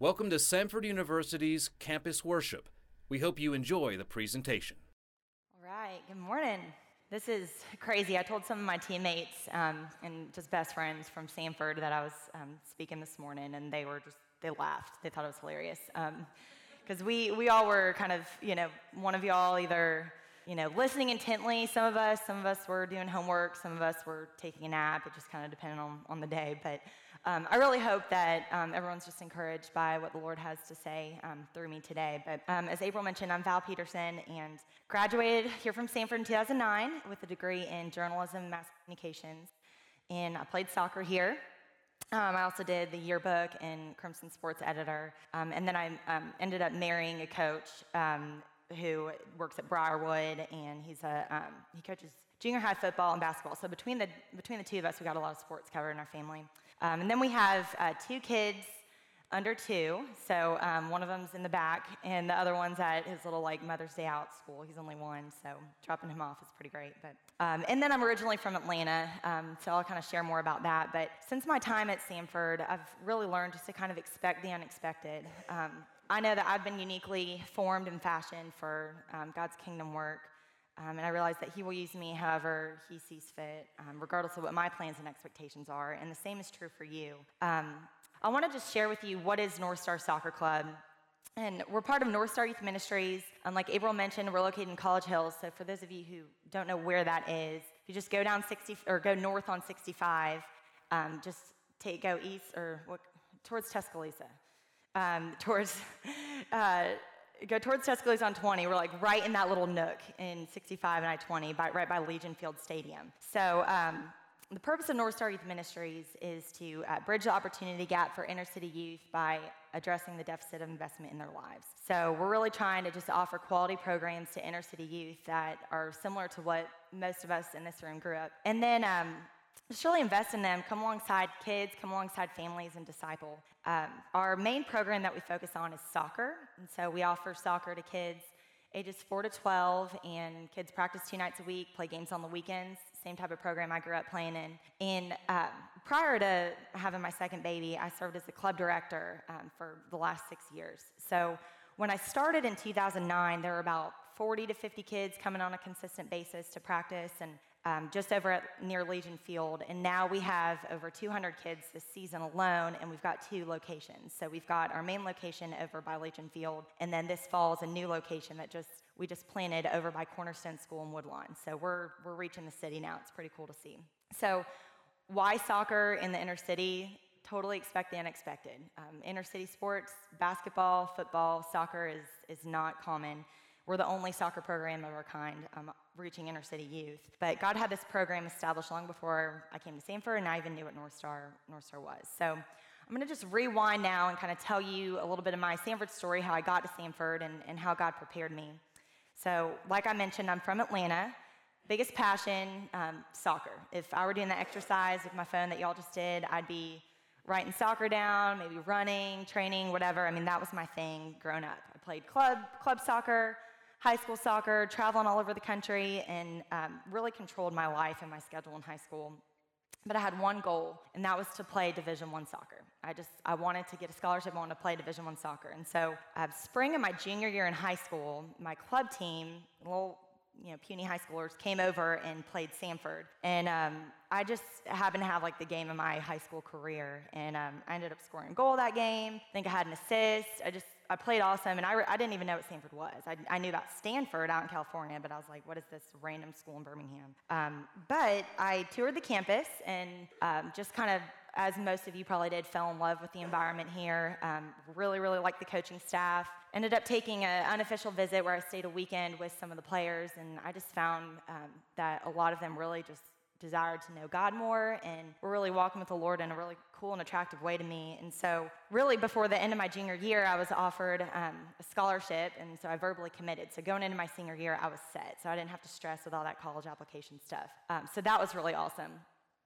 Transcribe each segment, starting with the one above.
Welcome to Samford University's Campus Worship. We hope you enjoy the presentation. All right, good morning. This is crazy. I told some of my teammates um, and just best friends from Samford that I was um, speaking this morning, and they were just, they laughed. They thought it was hilarious. Because um, we, we all were kind of, you know, one of y'all either you know, listening intently. Some of us, some of us were doing homework, some of us were taking a nap. It just kind of depended on, on the day. But um, I really hope that um, everyone's just encouraged by what the Lord has to say um, through me today. But um, as April mentioned, I'm Val Peterson and graduated here from Samford in 2009 with a degree in journalism and mass communications. And I played soccer here. Um, I also did the yearbook and Crimson Sports editor. Um, and then I ended up marrying a coach who works at Briarwood, and he's a um, he coaches junior high football and basketball. So between the between the two of us, we got a lot of sports covered in our family. Um, and then we have uh, two kids under two. So um, one of them's in the back, and the other one's at his little like Mother's Day out school. He's only one, so dropping him off is pretty great. But um, and then I'm originally from Atlanta, um, so I'll kind of share more about that. But since my time at Samford, I've really learned just to kind of expect the unexpected. Um, I know that I've been uniquely formed and fashioned for um, God's kingdom work. Um, and I realize that He will use me however He sees fit, um, regardless of what my plans and expectations are. And the same is true for you. Um, I want to just share with you what is North Star Soccer Club. And we're part of North Star Youth Ministries. And like April mentioned, we're located in College Hills. So for those of you who don't know where that is, you just go down 60 or go north on 65, um, just take go east or what, towards Tuscaloosa um, towards, uh, go towards Tuscaloosa on 20. We're like right in that little nook in 65 and I-20, by, right by Legion Field Stadium. So um, the purpose of North Star Youth Ministries is to uh, bridge the opportunity gap for inner city youth by addressing the deficit of investment in their lives. So we're really trying to just offer quality programs to inner city youth that are similar to what most of us in this room grew up. And then um, just really invest in them, come alongside kids, come alongside families, and disciple. Um, our main program that we focus on is soccer. And so we offer soccer to kids ages 4 to 12, and kids practice two nights a week, play games on the weekends. Same type of program I grew up playing in. And um, prior to having my second baby, I served as the club director um, for the last six years. So when I started in 2009, there were about 40 to 50 kids coming on a consistent basis to practice, and um, just over at near Legion Field. And now we have over 200 kids this season alone, and we've got two locations. So we've got our main location over by Legion Field, and then this fall is a new location that just we just planted over by Cornerstone School in Woodlawn. So we're we're reaching the city now. It's pretty cool to see. So why soccer in the inner city? Totally expect the unexpected. Um, inner city sports, basketball, football, soccer is is not common. We're the only soccer program of our kind um, reaching inner city youth. But God had this program established long before I came to Samford, and I even knew what North Star, North Star was. So I'm going to just rewind now and kind of tell you a little bit of my Samford story, how I got to Samford, and, and how God prepared me. So, like I mentioned, I'm from Atlanta. Biggest passion, um, soccer. If I were doing the exercise with my phone that y'all just did, I'd be writing soccer down, maybe running, training, whatever. I mean, that was my thing growing up. I played club, club soccer, high school soccer, traveling all over the country, and um, really controlled my life and my schedule in high school. But I had one goal, and that was to play Division One soccer. I just I wanted to get a scholarship. I wanted to play Division One soccer, and so uh, spring of my junior year in high school, my club team, little you know puny high schoolers, came over and played Samford, and um, I just happened to have like the game of my high school career, and um, I ended up scoring a goal that game. I think I had an assist. I just I played awesome, and I, re- I didn't even know what Samford was. I, I knew about Stanford out in California, but I was like, what is this random school in Birmingham? Um, but I toured the campus and um, just kind of, as most of you probably did, fell in love with the environment here. Um, really, really liked the coaching staff. Ended up taking an unofficial visit where I stayed a weekend with some of the players, and I just found um, that a lot of them really just desired to know God more and were really walking with the Lord in a really cool and attractive way to me. And so, really, before the end of my junior year, I was offered um, a scholarship, and so I verbally committed. So, going into my senior year, I was set. So, I didn't have to stress with all that college application stuff. Um, so, that was really awesome.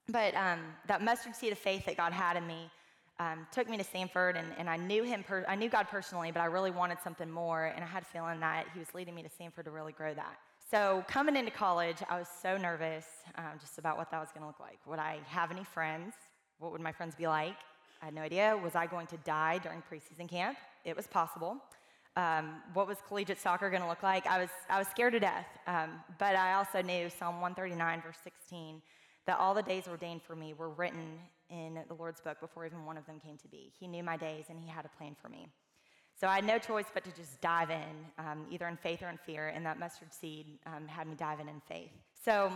But um, that mustard seed of faith that God had in me. Um, took me to Samford, and, and I knew him. Per- I knew God personally, but I really wanted something more, and I had a feeling that He was leading me to Samford to really grow that. So, coming into college, I was so nervous um, just about what that was going to look like. Would I have any friends? What would my friends be like? I had no idea. Was I going to die during preseason camp? It was possible. Um, what was collegiate soccer going to look like? I was, I was scared to death. Um, but I also knew Psalm 139, verse 16, that all the days ordained for me were written in the Lord's book before even one of them came to be. He knew my days and He had a plan for me. So I had no choice but to just dive in, um, either in faith or in fear, and that mustard seed um, had me dive in in faith. So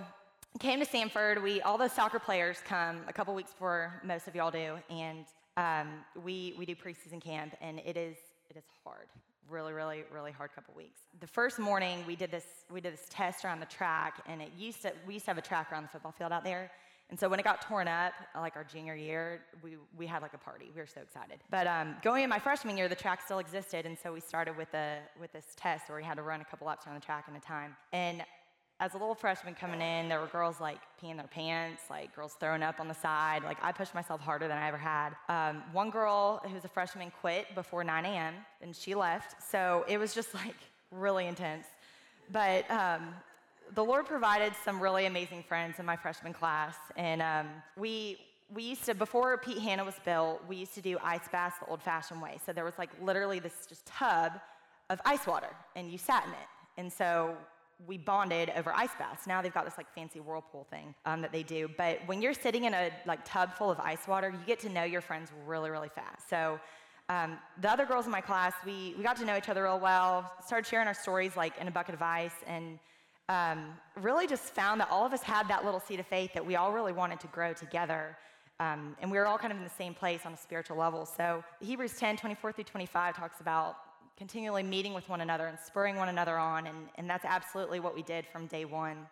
came to Samford. We all the soccer players come a couple weeks before most of y'all do, and um, we we do preseason camp, and it is it is hard, really, really, really hard couple weeks. The first morning we did this we did this test around the track, and it used to we used to have a track around the football field out there. And so when it got torn up, like our junior year, we, we had like a party. We were so excited. But um, going in my freshman year, the track still existed, and so we started with a with this test where we had to run a couple laps around the track in a time. And as a little freshman coming in, there were girls like peeing their pants, like girls throwing up on the side. Like I pushed myself harder than I ever had. Um, one girl who was a freshman quit before 9 a.m. and she left. So it was just like really intense. But um, the Lord provided some really amazing friends in my freshman class, and um, we we used to before Pete Hanna was built, we used to do ice baths the old-fashioned way. So there was like literally this just tub of ice water, and you sat in it. And so we bonded over ice baths. Now they've got this like fancy whirlpool thing um, that they do. But when you're sitting in a like tub full of ice water, you get to know your friends really, really fast. So um, the other girls in my class, we, we got to know each other real well, started sharing our stories like in a bucket of ice, and um, really just found that all of us had that little seed of faith that we all really wanted to grow together. Um, and we were all kind of in the same place on a spiritual level. So Hebrews 10, 24 through 25 talks about continually meeting with one another and spurring one another on. And, and that's absolutely what we did from day one.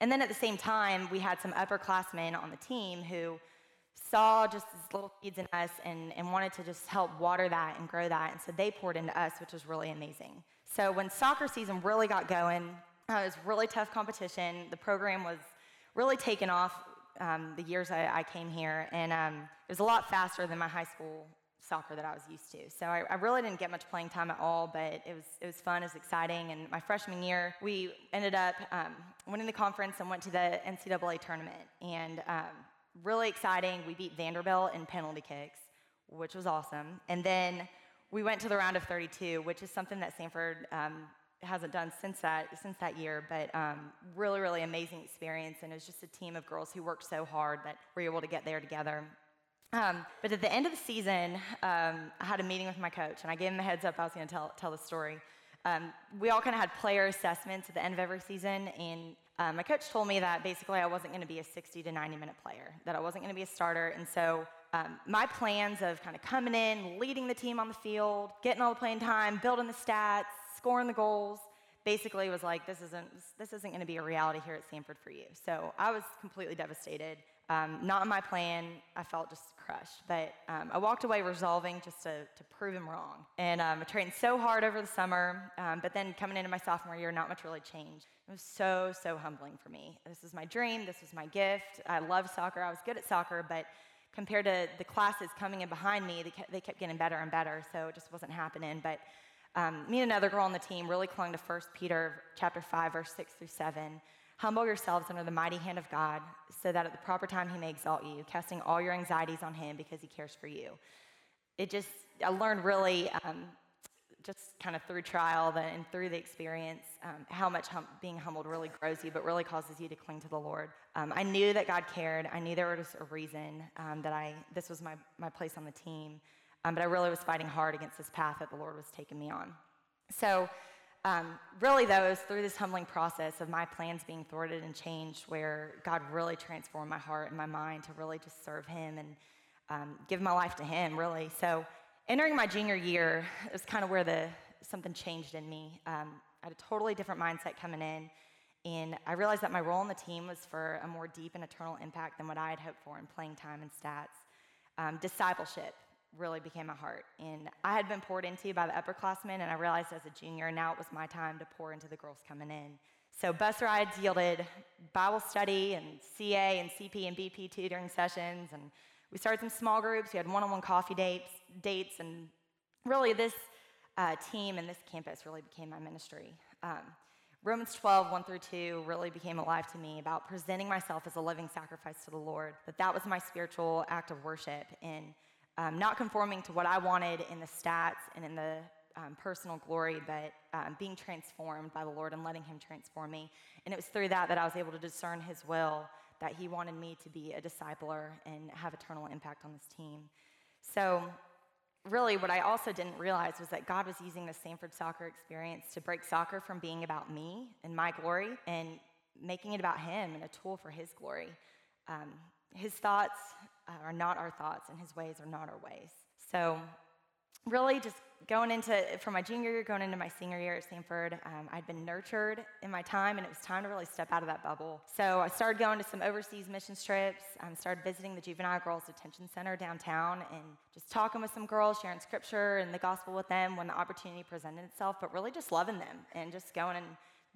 And then at the same time, we had some upperclassmen on the team who saw just these little seeds in us and, and wanted to just help water that and grow that. And so they poured into us, which was really amazing. So when soccer season really got going, uh, it was really tough competition. The program was really taken off um, the years I, I, came here, and um, it was a lot faster than my high school soccer that I was used to. So I, I, really didn't get much playing time at all, but it was it was fun, it was exciting. And my freshman year, we ended up um, winning the conference and went to the NCAA tournament, and um, really exciting. We beat Vanderbilt in penalty kicks, which was awesome. And then we went to the round of 32, which is something that Samford um, hasn't done since that since that year, but um, really, really amazing experience. And it was just a team of girls who worked so hard that we were able to get there together. Um, but at the end of the season, um, I had a meeting with my coach, and I gave him a heads up I was going to tell, tell the story. Um, we all kind of had player assessments at the end of every season, and um, my coach told me that basically I wasn't going to be a 60 to 90 minute player, that I wasn't going to be a starter. And so um, my plans of kind of coming in, leading the team on the field, getting all the playing time, building the stats, scoring the goals, basically was like, this isn't, this isn't going to be a reality here at Samford for you. So I was completely devastated. Um, not in my plan. I felt just crushed. But um, I walked away resolving just to, to prove him wrong. And um, I trained so hard over the summer. Um, but then coming into my sophomore year, not much really changed. It was so, so humbling for me. This was my dream. This was my gift. I love soccer. I was good at soccer, but compared to the classes coming in behind me, they kept, they kept getting better and better. So it just wasn't happening. But um, me and another girl on the team really clung to 1 Peter chapter 5, verse 6 through 7. Humble yourselves under the mighty hand of God, so that at the proper time he may exalt you, casting all your anxieties on him because he cares for you. It just, I learned really, um, just kind of through trial and through the experience, um, how much hum- being humbled really grows you, but really causes you to cling to the Lord. Um, I knew that God cared. I knew there was a reason um, that I, this was my, my place on the team. Um, but I really was fighting hard against this path that the Lord was taking me on. So, um, really, though, it was through this humbling process of my plans being thwarted and changed where God really transformed my heart and my mind to really just serve Him and um, give my life to Him, really. So, entering my junior year, it was kind of where the something changed in me. Um, I had a totally different mindset coming in, and I realized that my role on the team was for a more deep and eternal impact than what I had hoped for in playing time and stats. Um, discipleship, really became my heart. And I had been poured into by the upperclassmen, and I realized as a junior, now it was my time to pour into the girls coming in. So bus rides yielded Bible study and CA and CP and BP tutoring sessions, and we started some small groups. We had one-on-one coffee dates, dates, and really this uh, team and this campus really became my ministry. Um, Romans 12, 1 through 2 really became alive to me about presenting myself as a living sacrifice to the Lord, that that was my spiritual act of worship. And um, not conforming to what I wanted in the stats and in the um, personal glory, but um, being transformed by the Lord and letting Him transform me. And it was through that that I was able to discern His will, that He wanted me to be a discipler and have eternal impact on this team. So, really, what I also didn't realize was that God was using the Samford soccer experience to break soccer from being about me and my glory and making it about Him and a tool for His glory. Um, his thoughts are not our thoughts, and His ways are not our ways. So, really, just going into from my junior year going into my senior year at Samford, um, I'd been nurtured in my time, and it was time to really step out of that bubble. So I started going to some overseas mission trips. Um, started visiting the juvenile girls detention center downtown, and just talking with some girls, sharing scripture and the gospel with them when the opportunity presented itself. But really, just loving them and just going and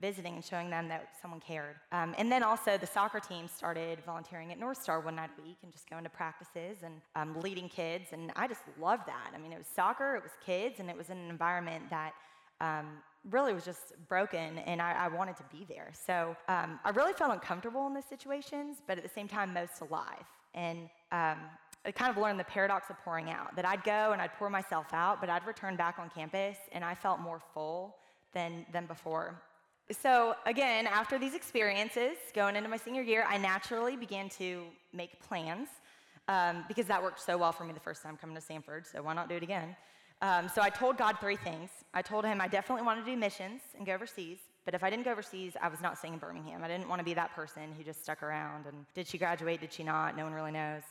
visiting and showing them that someone cared. Um, and then also the soccer team started volunteering at North Star one night a week and just going to practices and um, leading kids. And I just loved that. I mean, it was soccer, it was kids, and it was in an environment that um, really was just broken, and I, I wanted to be there. So um, I really felt uncomfortable in those situations, but at the same time, most alive. And um, I kind of learned the paradox of pouring out that I'd go and I'd pour myself out, but I'd return back on campus and I felt more full than, than before. So, again, after these experiences, going into my senior year, I naturally began to make plans um, because that worked so well for me the first time coming to Samford, so why not do it again? Um, so, I told God three things. I told him I definitely wanted to do missions and go overseas, but if I didn't go overseas, I was not staying in Birmingham. I didn't want to be that person who just stuck around and did she graduate, did she not? No one really knows.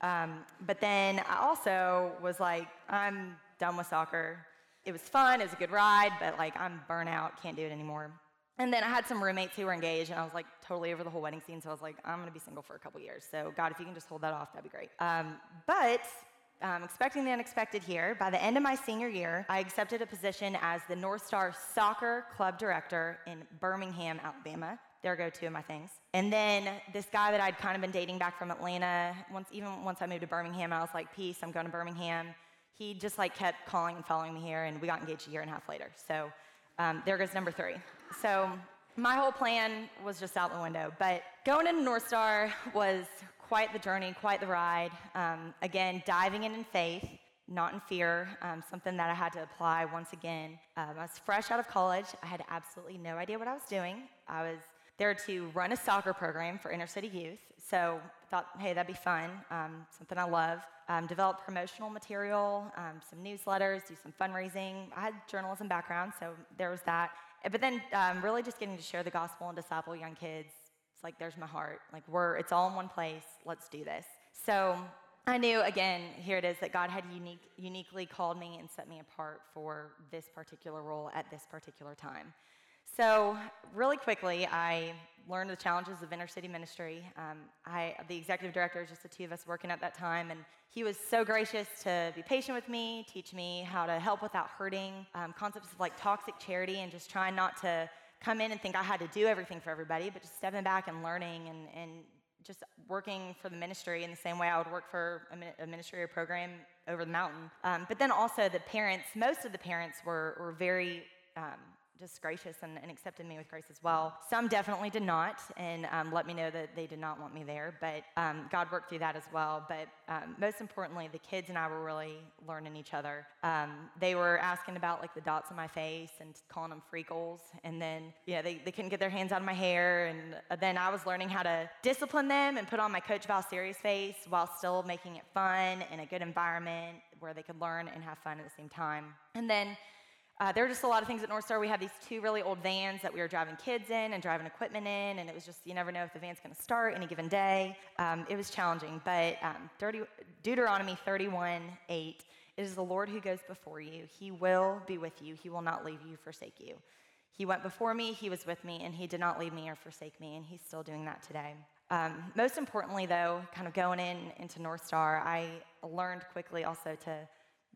Um, but then I also was like, I'm done with soccer. It was fun, it was a good ride, but like I'm burnout, can't do it anymore. And then I had some roommates who were engaged, and I was like totally over the whole wedding scene. So I was like, I'm gonna be single for a couple years. So God, if you can just hold that off, that'd be great. Um, but um, expecting the unexpected here. By the end of my senior year, I accepted a position as the North Star Soccer Club Director in Birmingham, Alabama. There go two of my things. And then this guy that I'd kind of been dating back from Atlanta, once even once I moved to Birmingham, I was like, peace, I'm going to Birmingham. He just like kept calling and following me here, and we got engaged a year and a half later. So um, there goes number three. So my whole plan was just out the window. But going into North Star was quite the journey, quite the ride. Um, again, diving in in faith, not in fear, um, something that I had to apply once again. Um, I was fresh out of college. I had absolutely no idea what I was doing. I was there to run a soccer program for inner city youth. So thought, hey, that'd be fun, um, something I love. Um, develop promotional material, um, some newsletters, do some fundraising. I had journalism background, so there was that. But then um, really just getting to share the gospel and disciple young kids. It's like there's my heart. Like we're, it's all in one place. Let's do this. So I knew again, here it is, that God had unique, uniquely called me and set me apart for this particular role at this particular time. So, really quickly, I learned the challenges of inner city ministry. Um, I, the executive director, was just the two of us working at that time, and he was so gracious to be patient with me, teach me how to help without hurting, um, concepts of like toxic charity, and just trying not to come in and think I had to do everything for everybody, but just stepping back and learning and, and just working for the ministry in the same way I would work for a, ministry or program over the mountain. Um, but then also the parents, most of the parents were, were very um, just gracious and, and, accepted me with grace as well. Some definitely did not and um, let me know that they did not want me there, but um, God worked through that as well. But um, most importantly, the kids and I were really learning each other. Um, they were asking about like the dots on my face and calling them freckles, and then you know they, they couldn't get their hands out of my hair, and uh, then I was learning how to discipline them and put on my Coach Val serious face while still making it fun and a good environment where they could learn and have fun at the same time. And then uh, there were just a lot of things at North Star. We had these two really old vans that we were driving kids in and driving equipment in, and it was just, you never know if the van's going to start any given day. Um, it was challenging, but um, Deuteronomy 31 8 it is the Lord who goes before you. He will be with you, He will not leave you, forsake you. He went before me, He was with me, and He did not leave me or forsake me, and He's still doing that today. Um, most importantly, though, kind of going in into North Star, I learned quickly also to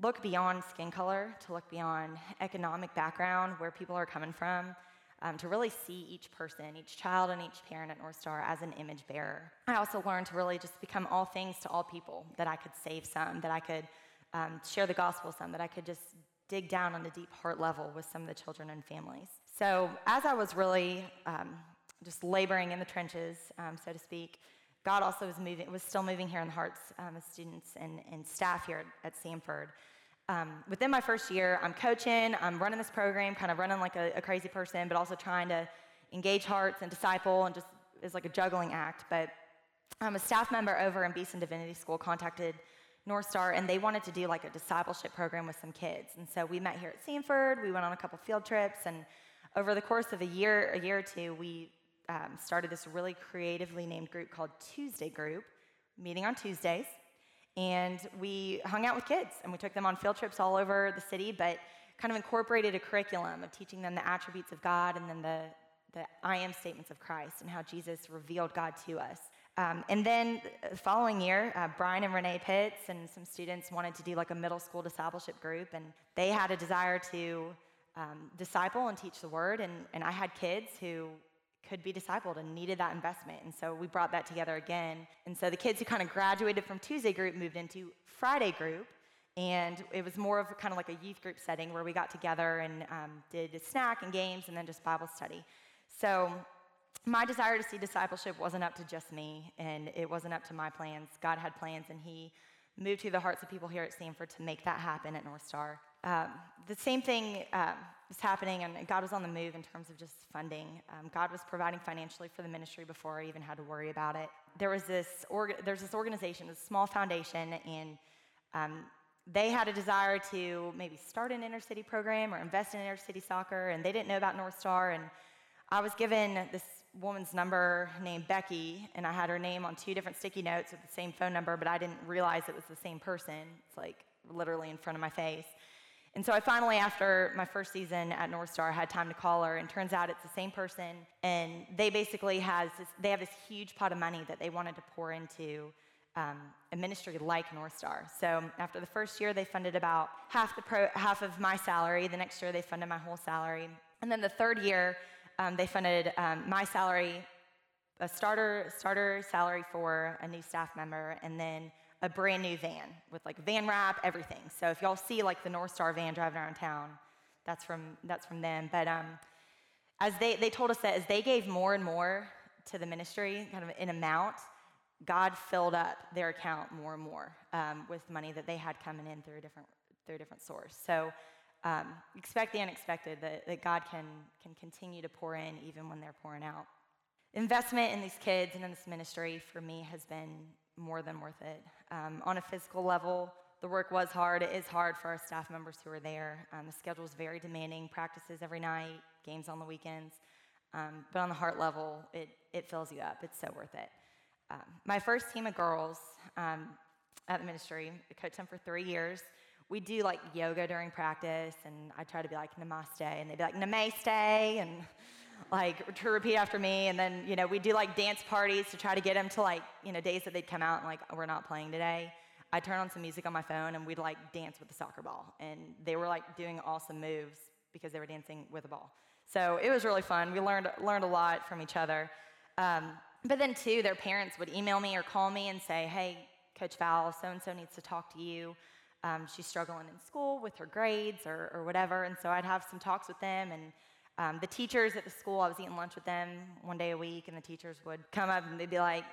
look beyond skin color, to look beyond economic background, where people are coming from, um, to really see each person, each child, and each parent at North Star as an image bearer. I also learned to really just become all things to all people, that I could save some, that I could um, share the gospel some, that I could just dig down on the deep heart level with some of the children and families. So as I was really um, just laboring in the trenches, um, so to speak, God also was moving, was still moving here in the hearts um, of students and, and staff here at, at Samford. Um, within my first year, I'm coaching, I'm running this program, kind of running like a, a, crazy person, but also trying to engage hearts and disciple and just is like a juggling act. But um, a staff member over in Beeson Divinity School contacted North Star and they wanted to do like a discipleship program with some kids. And so we met here at Samford, we went on a couple field trips, and over the course of a year, a year or two, we um, started this really creatively named group called Tuesday Group, meeting on Tuesdays. And we hung out with kids and we took them on field trips all over the city, but kind of incorporated a curriculum of teaching them the attributes of God and then the, the I am statements of Christ and how Jesus revealed God to us. Um, and then the following year, uh, Brian and Renee Pitts and some students wanted to do like a middle school discipleship group, and they had a desire to um, disciple and teach the word. And, and I had kids who could be discipled and needed that investment. And so we brought that together again. And so the kids who kind of graduated from Tuesday group moved into Friday group. And it was more of kind of like a youth group setting where we got together and um, did a snack and games and then just Bible study. So my desire to see discipleship wasn't up to just me and it wasn't up to my plans. God had plans and He moved through the hearts of people here at Samford to make that happen at North Star. Um, the same thing um, was happening, and God was on the move in terms of just funding. Um, God was providing financially for the ministry before I even had to worry about it. There was this, orga- there's this organization, this small foundation, and um, they had a desire to maybe start an inner city program or invest in inner city soccer, and they didn't know about North Star. And I was given this woman's number named Becky, and I had her name on two different sticky notes with the same phone number, but I didn't realize it was the same person. It's like literally in front of my face. And so I finally, after my first season at North Star, had time to call her, and turns out it's the same person. And they basically has this, they have this huge pot of money that they wanted to pour into um, a ministry like North Star. So after the first year, they funded about half the pro, half of my salary. The next year, they funded my whole salary, and then the third year, um, they funded um, my salary, a starter starter salary for a new staff member, and then a brand new van with like van wrap, everything. So if y'all see like the North Star van driving around town, that's from that's from them. But um, as they they told us that as they gave more and more to the ministry, kind of in amount, God filled up their account more and more um, with money that they had coming in through a different through a different source. So um, expect the unexpected that, that God can can continue to pour in even when they're pouring out. Investment in these kids and in this ministry for me has been more than worth it. Um, on a physical level, the work was hard. It is hard for our staff members who are there. Um, the schedule is very demanding, practices every night, games on the weekends. Um, but on the heart level, it, it fills you up. It's so worth it. Um, my first team of girls um, at the ministry, I coached them for three years. We do like yoga during practice, and I try to be like namaste, and they'd be like namaste, and like to repeat after me. And then, you know, we do like dance parties to try to get them to like, you know, days that they'd come out and like, we're not playing today. I turn on some music on my phone and we'd like dance with the soccer ball. And they were like doing awesome moves because they were dancing with a ball. So it was really fun. We learned, learned a lot from each other. Um, but then, too, their parents would email me or call me and say, hey, Coach Val, so and so needs to talk to you. Um, she's struggling in school with her grades or, or whatever. And so I'd have some talks with them and um, the teachers at the school, I was eating lunch with them one day a week, and the teachers would come up and they'd be like,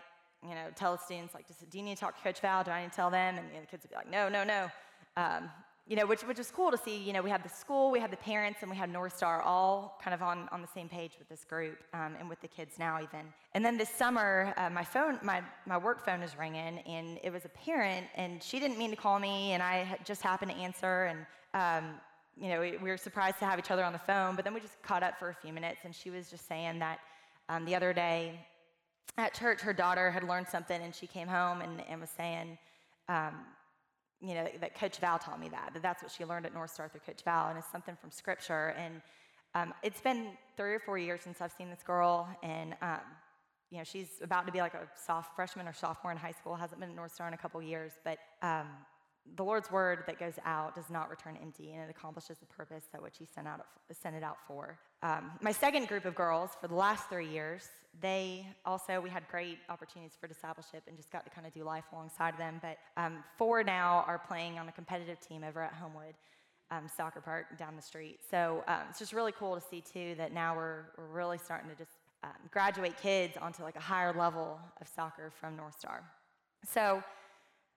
you know, tell the students, like, do you need to talk to Coach Val? Do I need to tell them? And you know, the kids would be like, no, no, no. Um, you know, which, which was cool to see. You know, we had the school, we had the parents, and we had North Star all kind of on, on the same page with this group um, and with the kids now even. And then this summer, uh, my phone, my, my work phone is ringing, and it was a parent, and she didn't mean to call me, and I just happened to answer, and um, you know, we, were surprised to have each other on the phone, but then we just caught up for a few minutes, and she was just saying that um, the other day at church, her daughter had learned something, and she came home and, and was saying, um, you know, that Coach Val taught me that, that that's what she learned at North Star through Coach Val, and it's something from Scripture. And um, it's been three or four years since I've seen this girl, and um, you know, she's about to be like a soft freshman or sophomore in high school. Hasn't been at North Star in a couple years, but um, the Lord's word that goes out does not return empty, and it accomplishes the purpose that which He sent, out, sent it out for. Um, my second group of girls, for the last three years, they also we had great opportunities for discipleship and just got to kind of do life alongside them. But um, four now are playing on a competitive team over at Homewood. Um, soccer park down the street. So um, it's just really cool to see too that now we're, we're really starting to just um, graduate kids onto like a higher level of soccer from North Star. So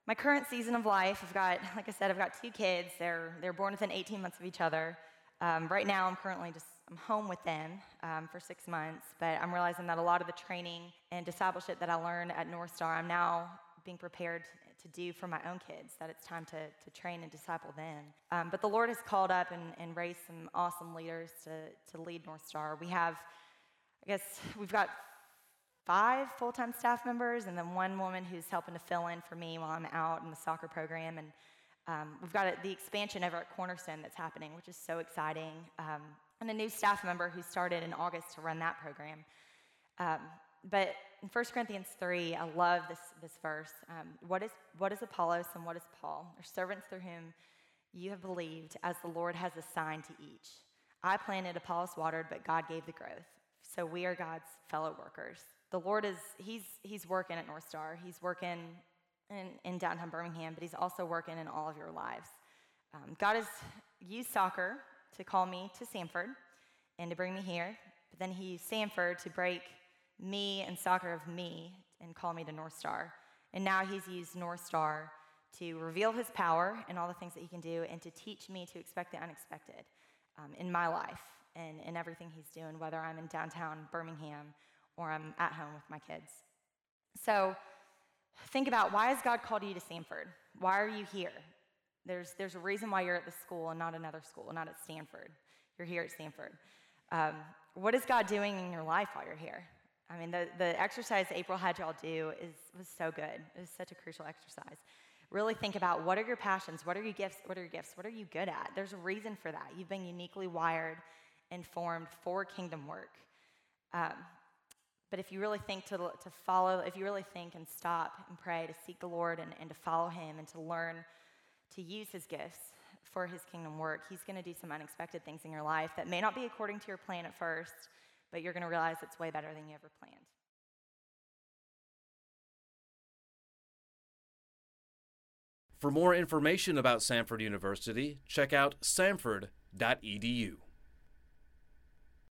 my current season of life, I've got, like I said, I've got two kids. They're, they're born within 18 months of each other. Um, right now, I'm currently just I'm home with them um, for six months, but I'm realizing that a lot of the training and discipleship that I learned at North Star, I'm now being prepared to do for my own kids, that it's time to, to train and disciple them. Um, but the Lord has called up and, and raised some awesome leaders to, to lead North Star. We have, I guess, we've got five full time staff members and then one woman who's helping to fill in for me while I'm out in the soccer program. And um, we've got a, the expansion over at Cornerstone that's happening, which is so exciting. Um, and a new staff member who started in August to run that program. Um, but in 1 Corinthians 3, I love this, this verse. Um, what, is, what is Apollos and what is Paul? They're servants through whom you have believed, as the Lord has assigned to each. I planted, Apollos watered, but God gave the growth. So we are God's fellow workers. The Lord is, he's, he's working at North Star. He's working in, in downtown Birmingham, but he's also working in all of your lives. Um, God has used soccer to call me to Samford and to bring me here, but then he used Samford to break me and soccer of me and call me to North Star. And now he's used North Star to reveal his power and all the things that he can do and to teach me to expect the unexpected um, in my life and in everything he's doing, whether I'm in downtown Birmingham or I'm at home with my kids. So think about why has God called you to Samford? Why are you here? There's, there's a reason why you're at this school and not another school, not at Stanford. You're here at Samford. Um, what is God doing in your life while you're here? I mean, the, the exercise April had y'all do is, was so good. It was such a crucial exercise. Really think about what are your passions? What are your gifts? What are your gifts? What are you good at? There's a reason for that. You've been uniquely wired and formed for kingdom work. Um, but if you really think to, to follow, if you really think and stop and pray to seek the Lord and, and to follow Him and to learn to use His gifts for His kingdom work, He's going to do some unexpected things in your life that may not be according to your plan at first, but you're going to realize it's way better than you ever planned. For more information about Samford University, check out samford.edu.